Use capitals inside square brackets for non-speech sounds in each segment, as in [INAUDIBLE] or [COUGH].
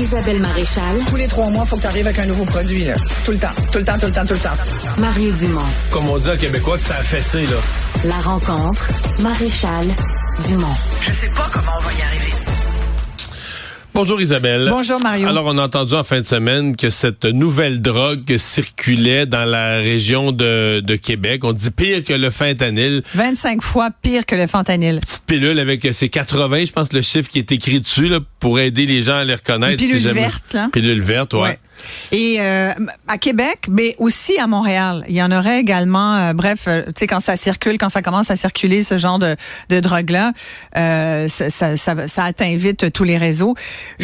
Isabelle Maréchal. Tous les trois mois, il faut que tu arrives avec un nouveau produit. Là. Tout le temps, tout le temps, tout le temps, tout le temps. Mario Dumont. Comme on dit en québécois que ça a fessé, là. La rencontre. Maréchal Dumont. Je sais pas comment on va y arriver. Bonjour Isabelle. Bonjour Mario. Alors on a entendu en fin de semaine que cette nouvelle drogue circulait dans la région de, de Québec. On dit pire que le fentanyl. 25 fois pire que le fentanyl. Petite pilule avec ses 80, je pense le chiffre qui est écrit dessus là, pour aider les gens à les reconnaître. Une pilule si verte, là. Pilule verte, ouais. Ouais. Et euh, à Québec, mais aussi à Montréal, il y en aurait également. euh, bref, euh, tu sais quand ça circule, quand ça commence à circuler ce genre de, de drogue-là, euh, ça, ça, ça, ça atteint vite tous les réseaux.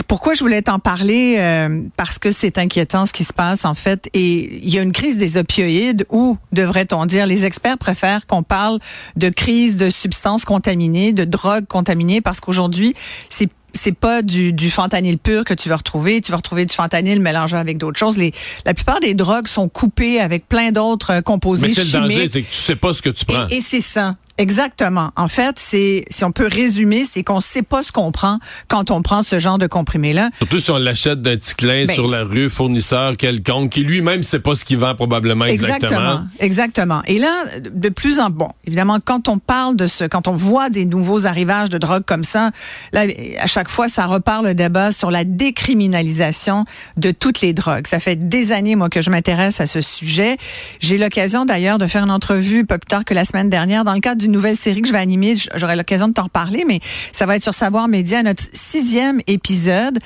Pourquoi je voulais t'en parler euh, Parce que c'est inquiétant ce qui se passe en fait, et il y a une crise des opioïdes, ou devrait-on dire, les experts préfèrent qu'on parle de crise de substances contaminées, de drogues contaminées, parce qu'aujourd'hui, c'est c'est pas du, du fentanyl pur que tu vas retrouver. Tu vas retrouver du fentanyl mélangé avec d'autres choses. Les, la plupart des drogues sont coupées avec plein d'autres euh, composés Mais c'est le danger, c'est que tu sais pas ce que tu prends. Et, et c'est ça. Exactement. En fait, c'est si on peut résumer, c'est qu'on sait pas ce qu'on prend quand on prend ce genre de comprimé là. Surtout si on l'achète d'un petit clin Ben, sur la rue, fournisseur quelconque, qui lui-même sait pas ce qu'il vend probablement exactement. Exactement. Et là, de plus en bon, évidemment, quand on parle de ce, quand on voit des nouveaux arrivages de drogue comme ça, là, à chaque fois, ça repart le débat sur la décriminalisation de toutes les drogues. Ça fait des années, moi, que je m'intéresse à ce sujet. J'ai l'occasion, d'ailleurs, de faire une entrevue pas plus tard que la semaine dernière dans le cadre d'une nouvelle série que je vais animer. J'aurai l'occasion de t'en reparler, mais ça va être sur Savoir Média, notre sixième épisode.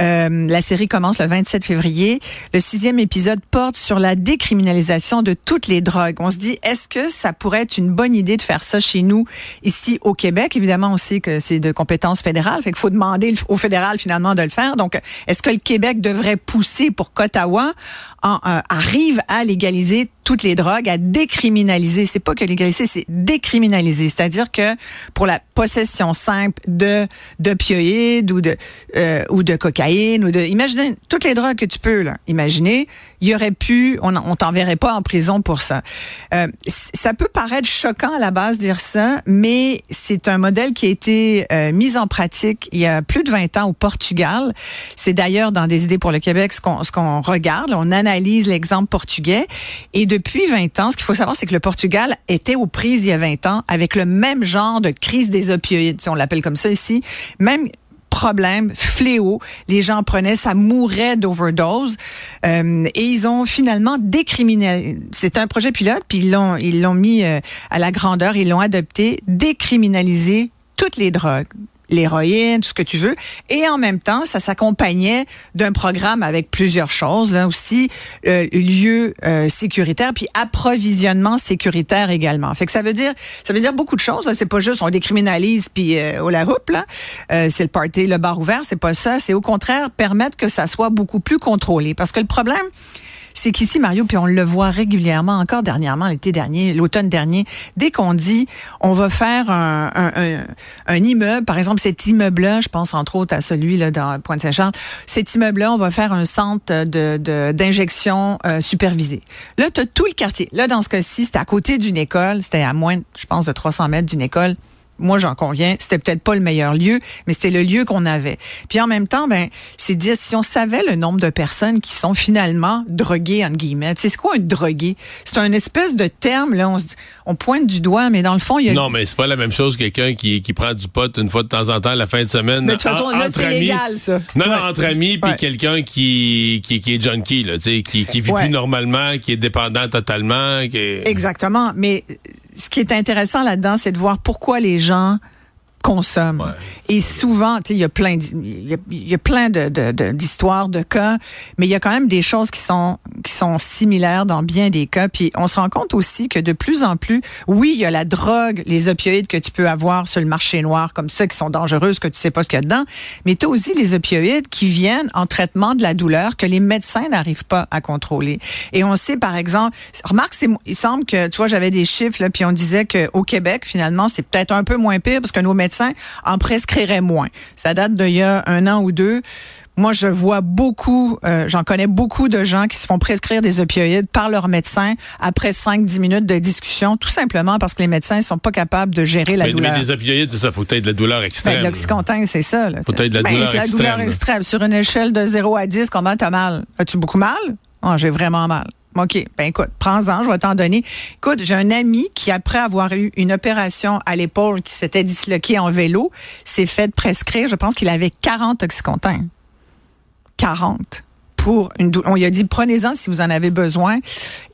Euh, la série commence le 27 février. Le sixième épisode porte sur la décriminalisation de toutes les drogues. On se dit, est-ce que ça pourrait être une bonne idée de faire ça chez nous, ici au Québec? Évidemment aussi que c'est de compétence fédérale, fait qu'il faut demander au fédéral finalement de le faire. Donc, est-ce que le Québec devrait pousser pour qu'Ottawa euh, arrive à légaliser toutes les drogues, à décriminaliser. C'est pas que légaliser, c'est décriminaliser. C'est-à-dire que pour la possession simple de d'opioïdes ou de euh, ou de cocaïne ou de, imaginez toutes les drogues que tu peux là. Imaginez, il aurait pu, on, on t'enverrait pas en prison pour ça. Euh, ça peut paraître choquant à la base dire ça, mais c'est un modèle qui a été euh, mis en pratique il y a plus de 20 ans au Portugal. C'est d'ailleurs dans des idées pour le Québec ce qu'on regarde, on analyse l'exemple portugais et depuis 20 ans, ce qu'il faut savoir c'est que le Portugal était aux prises il y a 20 ans avec le même genre de crise des opioïdes, on l'appelle comme ça ici, même problème, fléau. Les gens prenaient, ça mourait d'overdose. Euh, et ils ont finalement décriminalisé. C'est un projet pilote, puis ils l'ont, ils l'ont mis euh, à la grandeur, ils l'ont adopté, décriminaliser toutes les drogues l'héroïne, tout ce que tu veux. Et en même temps, ça s'accompagnait d'un programme avec plusieurs choses, là aussi, euh, lieu euh, sécuritaire, puis approvisionnement sécuritaire également. Fait que ça veut dire, ça veut dire beaucoup de choses. là. C'est pas juste on décriminalise puis euh, au la roupe là. Euh, c'est le party, le bar ouvert, c'est pas ça. C'est au contraire permettre que ça soit beaucoup plus contrôlé. Parce que le problème, c'est qu'ici, Mario, puis on le voit régulièrement, encore dernièrement, l'été dernier, l'automne dernier, dès qu'on dit on va faire un, immeuble, par exemple, cet immeuble-là, je pense entre autres à celui là dans Pointe-Saint-Charles, cet immeuble-là, on va faire un centre de de- d'injection euh, supervisée. Là, tu as tout le quartier. Là, dans ce cas-ci, c'était à côté d'une école, c'était à moins, je pense, de 300 mètres d'une école moi j'en conviens, c'était peut-être pas le meilleur lieu, mais c'était le lieu qu'on avait. Puis en même temps, ben, c'est dire si on savait le nombre de personnes qui sont finalement droguées entre guillemets. Tu sais, c'est quoi un drogué? C'est un espèce de terme là, on, pointe du doigt, mais dans le fond, il y a Non, mais c'est pas la même chose que quelqu'un qui, qui prend du pot une fois de temps en temps la fin de semaine. Mais de toute façon, En- là, c'est légal, ça. Non, non, entre amis, puis Ouais. quelqu'un qui, qui, qui est junkie, là, tu sais, qui, qui vit Ouais. plus normalement, qui est dépendant totalement. Qui est... Exactement. Mais ce qui est intéressant là-dedans, c'est de voir pourquoi les gens consomment. Et souvent, tu sais, il y a plein, il y a, plein de, de- d'histoires, de cas, mais il y a quand même des choses qui sont qui sont similaires dans bien des cas. Puis on se rend compte aussi que de plus en plus, oui, il y a la drogue, les opioïdes que tu peux avoir sur le marché noir, comme ça, qui sont dangereuses, que tu sais pas ce qu'il y a dedans, mais tu as aussi les opioïdes qui viennent en traitement de la douleur que les médecins n'arrivent pas à contrôler. Et on sait, par exemple, remarque, c'est, il semble que, tu vois, j'avais des chiffres, là, puis on disait qu'au Québec, finalement, c'est peut-être un peu moins pire parce que nos médecins en moins. Ça date d'il y a un an ou deux. Moi, je vois beaucoup, euh, j'en connais beaucoup de gens qui se font prescrire des opioïdes par leur médecin après 5-10 minutes de discussion, tout simplement parce que les médecins sont pas capables de gérer la Mais, douleur. mais des opioïdes, c'est ça, faut être de la douleur Ben, extrême. de l'oxycontin, c'est ça. Là, Faut tu sais. être de la Ben, douleur la douleur extrême. extrême. Sur une échelle de 0 à 10, comment t'as mal? As-tu beaucoup mal? Ah, j'ai vraiment mal. OK. Ben écoute, prends-en, je vais t'en donner. Écoute, j'ai un ami qui, après avoir eu une opération à l'épaule qui s'était disloqué en vélo, s'est fait prescrire, je pense qu'il avait 40 oxycontins. 40 pour une on lui a dit prenez-en si vous en avez besoin.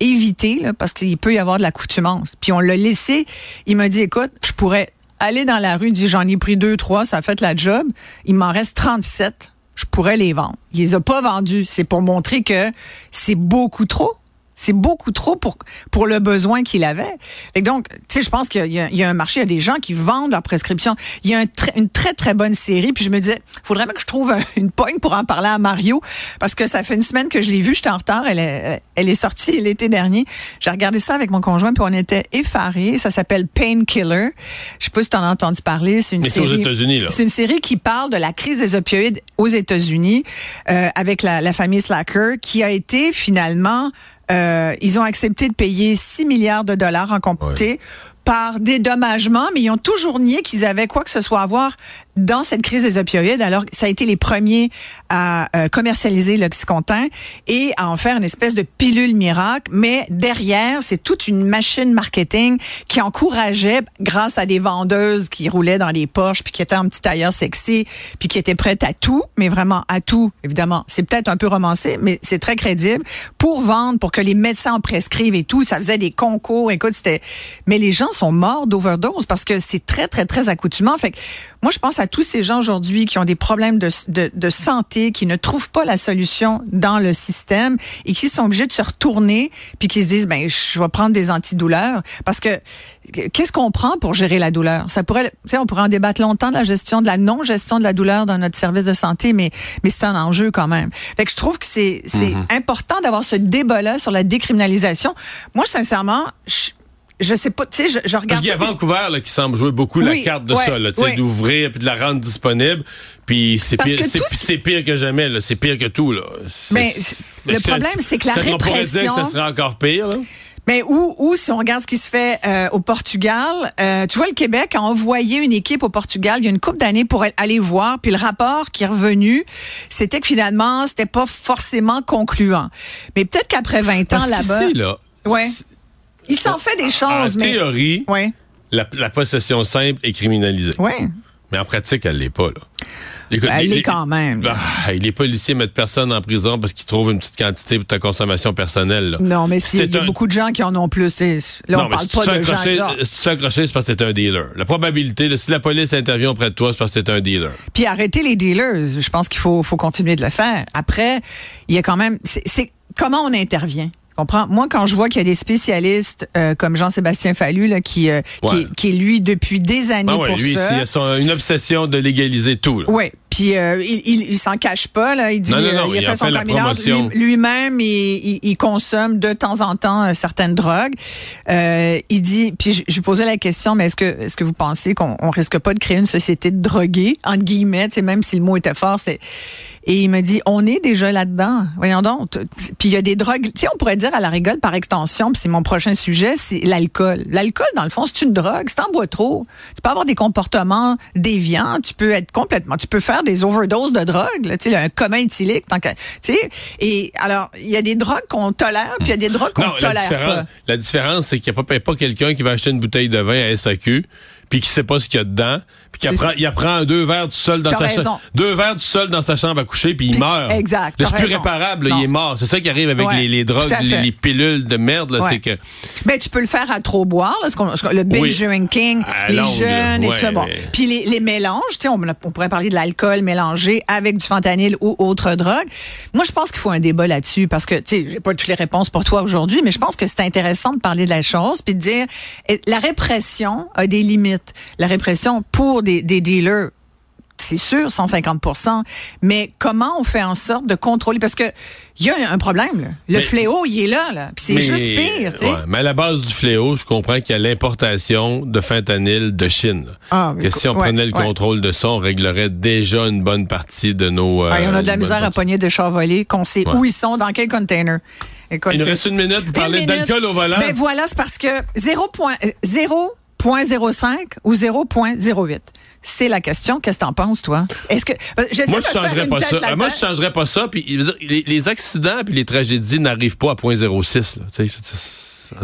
Évitez là, parce qu'il peut y avoir de l'accoutumance. Puis on l'a laissé. Il m'a dit écoute je pourrais aller dans la rue. Dit j'en ai pris deux trois ça a fait la job. Il m'en reste 37 je pourrais les vendre. Il les a pas vendus. C'est pour montrer que c'est beaucoup trop c'est beaucoup trop pour pour le besoin qu'il avait. Et donc, tu sais, je pense qu'il y, a- il y a un marché, il y a des gens qui vendent leurs prescriptions. Il y a un une très très bonne série. Puis je me disais, faudrait même que je trouve un- une pogne pour en parler à Mario parce que ça fait une semaine que je l'ai vue. J'étais en retard. Elle est, elle est sortie l'été dernier. J'ai regardé ça avec mon conjoint puis on était effarés. Ça s'appelle Painkiller. Je sais pas si tu en as entendu parler. C'est une Mais aux série. États-Unis, là. C'est une série qui parle de la crise des opioïdes aux États-Unis euh, avec la, la famille Slacker qui a été finalement euh, ils ont accepté de payer 6 milliards de dollars en compté par dédommagement, mais ils ont toujours nié qu'ils avaient quoi que ce soit à voir dans cette crise des opioïdes. Alors, ça a été les premiers à euh, commercialiser l'Oxycontin et à en faire une espèce de pilule miracle. Mais derrière, c'est toute une machine marketing qui encourageait, grâce à des vendeuses qui roulaient dans les poches, puis qui étaient en petit tailleur sexy, puis qui étaient prêtes à tout, mais vraiment à tout, évidemment. C'est peut-être un peu romancé, mais c'est très crédible, pour vendre, pour que les médecins en prescrivent et tout. Ça faisait des concours. Écoute, c'était... Mais les gens sont morts d'overdose parce que c'est très, très, très accoutumant. Fait que moi, je pense à tous ces gens aujourd'hui qui ont des problèmes de, de, de santé, qui ne trouvent pas la solution dans le système et qui sont obligés de se retourner puis qui se disent, ben, je vais prendre des antidouleurs parce que qu'est-ce qu'on prend pour gérer la douleur? Ça pourrait, tu sais, on pourrait en débattre longtemps de la gestion, de la non-gestion de la douleur dans notre service de santé, mais, mais c'est un enjeu quand même. Fait que je trouve que c'est, c'est important d'avoir ce débat-là sur la décriminalisation. Moi, sincèrement, je, je sais pas, tu sais, je, je Parce regarde. qu'il y a Vancouver là, qui semble jouer beaucoup la carte de ouais, ça, là, tu sais, ouais. d'ouvrir puis de la rendre disponible. Puis c'est pire, c'est, ce- pire que jamais, là. C'est pire que tout, là. Mais le problème, c'est que la peut-être qu'on pourrait dire que répression- ça serait encore pire, là. Mais où, où, si on regarde ce qui se fait euh, au Portugal, euh, tu vois, le Québec a envoyé une équipe au Portugal il y a une couple d'années pour aller voir, puis le rapport qui est revenu, c'était que finalement, c'était pas forcément concluant. Mais peut-être qu'après 20 ans là-bas, là, ouais, il s'en fait des en choses, mais théorie, ouais, la, la possession simple est criminalisée. ouais, Mais en pratique, elle l'est pas, là. Écoute, Ben, elle les- l'est quand même. Ah, les policiers mettent personne en prison parce qu'ils trouvent une petite quantité pour ta consommation personnelle. Là. Non, mais Si s'il y t'es a un- beaucoup de gens qui en ont plus, là, non, on parle si pas de gens. là. Si tu te fais accrocher, c'est parce que t'es un dealer. La probabilité, là, si la police intervient auprès de toi, c'est parce que t'es un dealer. Puis arrêter les dealers, je pense qu'il faut, faut continuer de le faire. Après, il y a quand même, c'est comment on intervient? Comprends? Moi, quand je vois qu'il y a des spécialistes euh, comme Jean-Sébastien Fallu, là, qui, euh, qui, Ouais. est, qui est, lui depuis des années Ah ouais, pour lui, ça. une obsession de légaliser tout. Oui. Puis euh, il, il, il s'en cache pas là. Il dit, Non, non, non, euh, il a il fait son out. promotion. Lui- Lui-même, il, il, il consomme de temps en temps euh, certaines drogues. Euh, il dit, puis je, je lui posais la question, mais est-ce que est-ce que vous pensez qu'on on risque pas de créer une société de drogués entre guillemets, sais, même si le mot était fort, c'était. Et il me dit, on est déjà là-dedans. Voyons donc. Puis il y a des drogues. Tu sais, on pourrait dire à la rigole par extension. Puis c'est mon prochain sujet, c'est l'alcool. L'alcool, dans le fond, c'est une drogue. Si t'en bois trop, tu peux avoir des comportements déviants. Tu peux être complètement. Tu peux faire des overdoses de drogue. Là, un commun éthylique. Et alors, il y a des drogues qu'on tolère, puis il y a des drogues qu'on tolère différence, pas. la différence, c'est qu'il n'y a pas, pas quelqu'un qui va acheter une bouteille de vin à SAQ puis qui sait pas ce qu'il y a dedans, Puis qu'il apprend, il apprend deux verres tout seul dans sa chambre. Deux verres tout seul dans sa chambre à coucher, puis il meurt. exact, C'est plus réparable, il est mort. C'est ça qui arrive avec Ouais, les, les drogues, les, pilules de merde, Ouais. c'est que. Ben, tu peux le faire à trop boire, là, ce qu'on- ce qu'on- le binge Oui. drinking, À les longue, jeunes et tout ça. Bon. Puis les, les mélanges, tu sais, on, on pourrait parler de l'alcool mélangé avec du fentanyl ou autre drogue. Moi, je pense qu'il faut un débat là-dessus parce que, tu sais, j'ai pas toutes les réponses pour toi aujourd'hui, mais je pense que c'est intéressant de parler de la chose puis de dire, eh, la répression a des limites. La répression pour des, des dealers, c'est sûr, 150% mais comment on fait en sorte de contrôler? Parce que il y a un problème, là. Le Mais- fléau, il est là, là. Puis c'est Mais- juste pire, ouais, mais à la base du fléau, je comprends qu'il y a l'importation de fentanyl de Chine. Ah, que si on ouais, prenait le ouais. contrôle de ça, on réglerait déjà une bonne partie de nos. euh, Ah, on a de la misère à pogner de chars volés, qu'on sait où ils sont, dans quel container. Écoute, Il nous reste une minute pour parler d'alcool au volant. Ben voilà, c'est parce que 0.05 ou 0.08. C'est la question. Qu'est-ce que t'en penses, toi? Est-ce que. euh, J'essaie Moi, je changerais pas ça. Moi, je changerais pas ça. Puis, les, les accidents puis les tragédies n'arrivent pas à 0.06.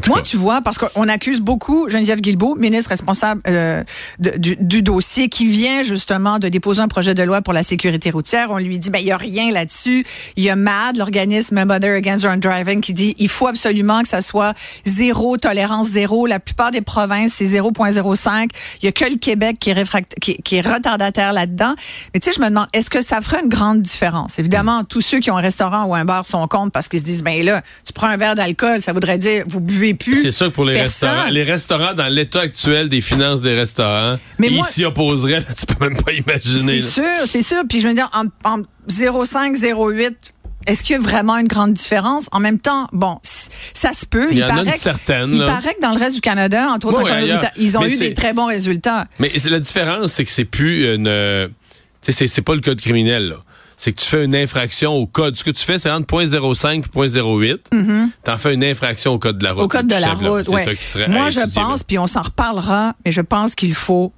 Moi, tu vois, parce qu'on accuse beaucoup Geneviève Guilbeault, ministre responsable euh, de- du, du dossier, qui vient justement de déposer un projet de loi pour la sécurité routière. On lui dit, ben il y a rien là-dessus. Il y a MAD, l'organisme Mother Against Drunk Driving, qui dit, il faut absolument que ça soit zéro tolérance zéro. La plupart des provinces, c'est 0.05. Il y a que le Québec qui est, réfract- qui, qui est retardataire là-dedans. Mais tu sais, je me demande, est-ce que ça ferait une grande différence? Évidemment, tous ceux qui ont un restaurant ou un bar sont contre parce qu'ils se disent, ben là, tu prends un verre d'alcool, ça voudrait dire, vous buvez plus. C'est sûr que pour les Personne. restaurants. Les restaurants, dans l'état actuel des finances des restaurants, Mais ils s'y opposeraient. là, tu peux même pas imaginer. C'est sûr, c'est sûr. Puis je me dis, en, en 0,5, 0,8, est-ce qu'il y a vraiment une grande différence? En même temps, bon, ça se peut. Il y en a paraît une que- certaine, Il là. paraît que dans le reste du Canada, entre autres, Ouais, en ils ont Mais eu des très bons résultats. Mais la différence, c'est que c'est plus une. c'est pas le code criminel, là. C'est que tu fais une infraction au code. Ce que tu fais, c'est entre 0.05 et 0.08. T'en fais une infraction au code de la route. Au code de la route, C'est ouais. ça qui serait. Moi, je pense, puis on s'en reparlera, mais je pense qu'il faut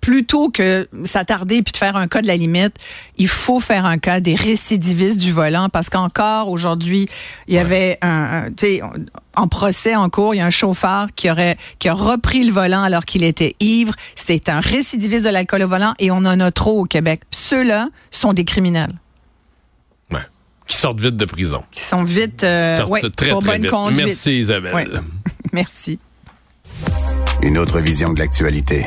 plutôt que s'attarder puis de faire un cas de la limite, il faut faire un cas des récidivistes du volant parce qu'encore aujourd'hui, il y avait un, un- tu sais, en procès en cours, il y a un chauffeur qui aurait qui a repris le volant alors qu'il était ivre. C'est un récidiviste de l'alcool au volant et on en a trop au Québec. Ceux-là sont des criminels Ouais. Qui sortent vite de prison. qui sont vite euh, ouais, très, pour très bonne vite. conduite. Merci, Isabelle. Ouais. [LAUGHS] Merci. Une autre vision de l'actualité.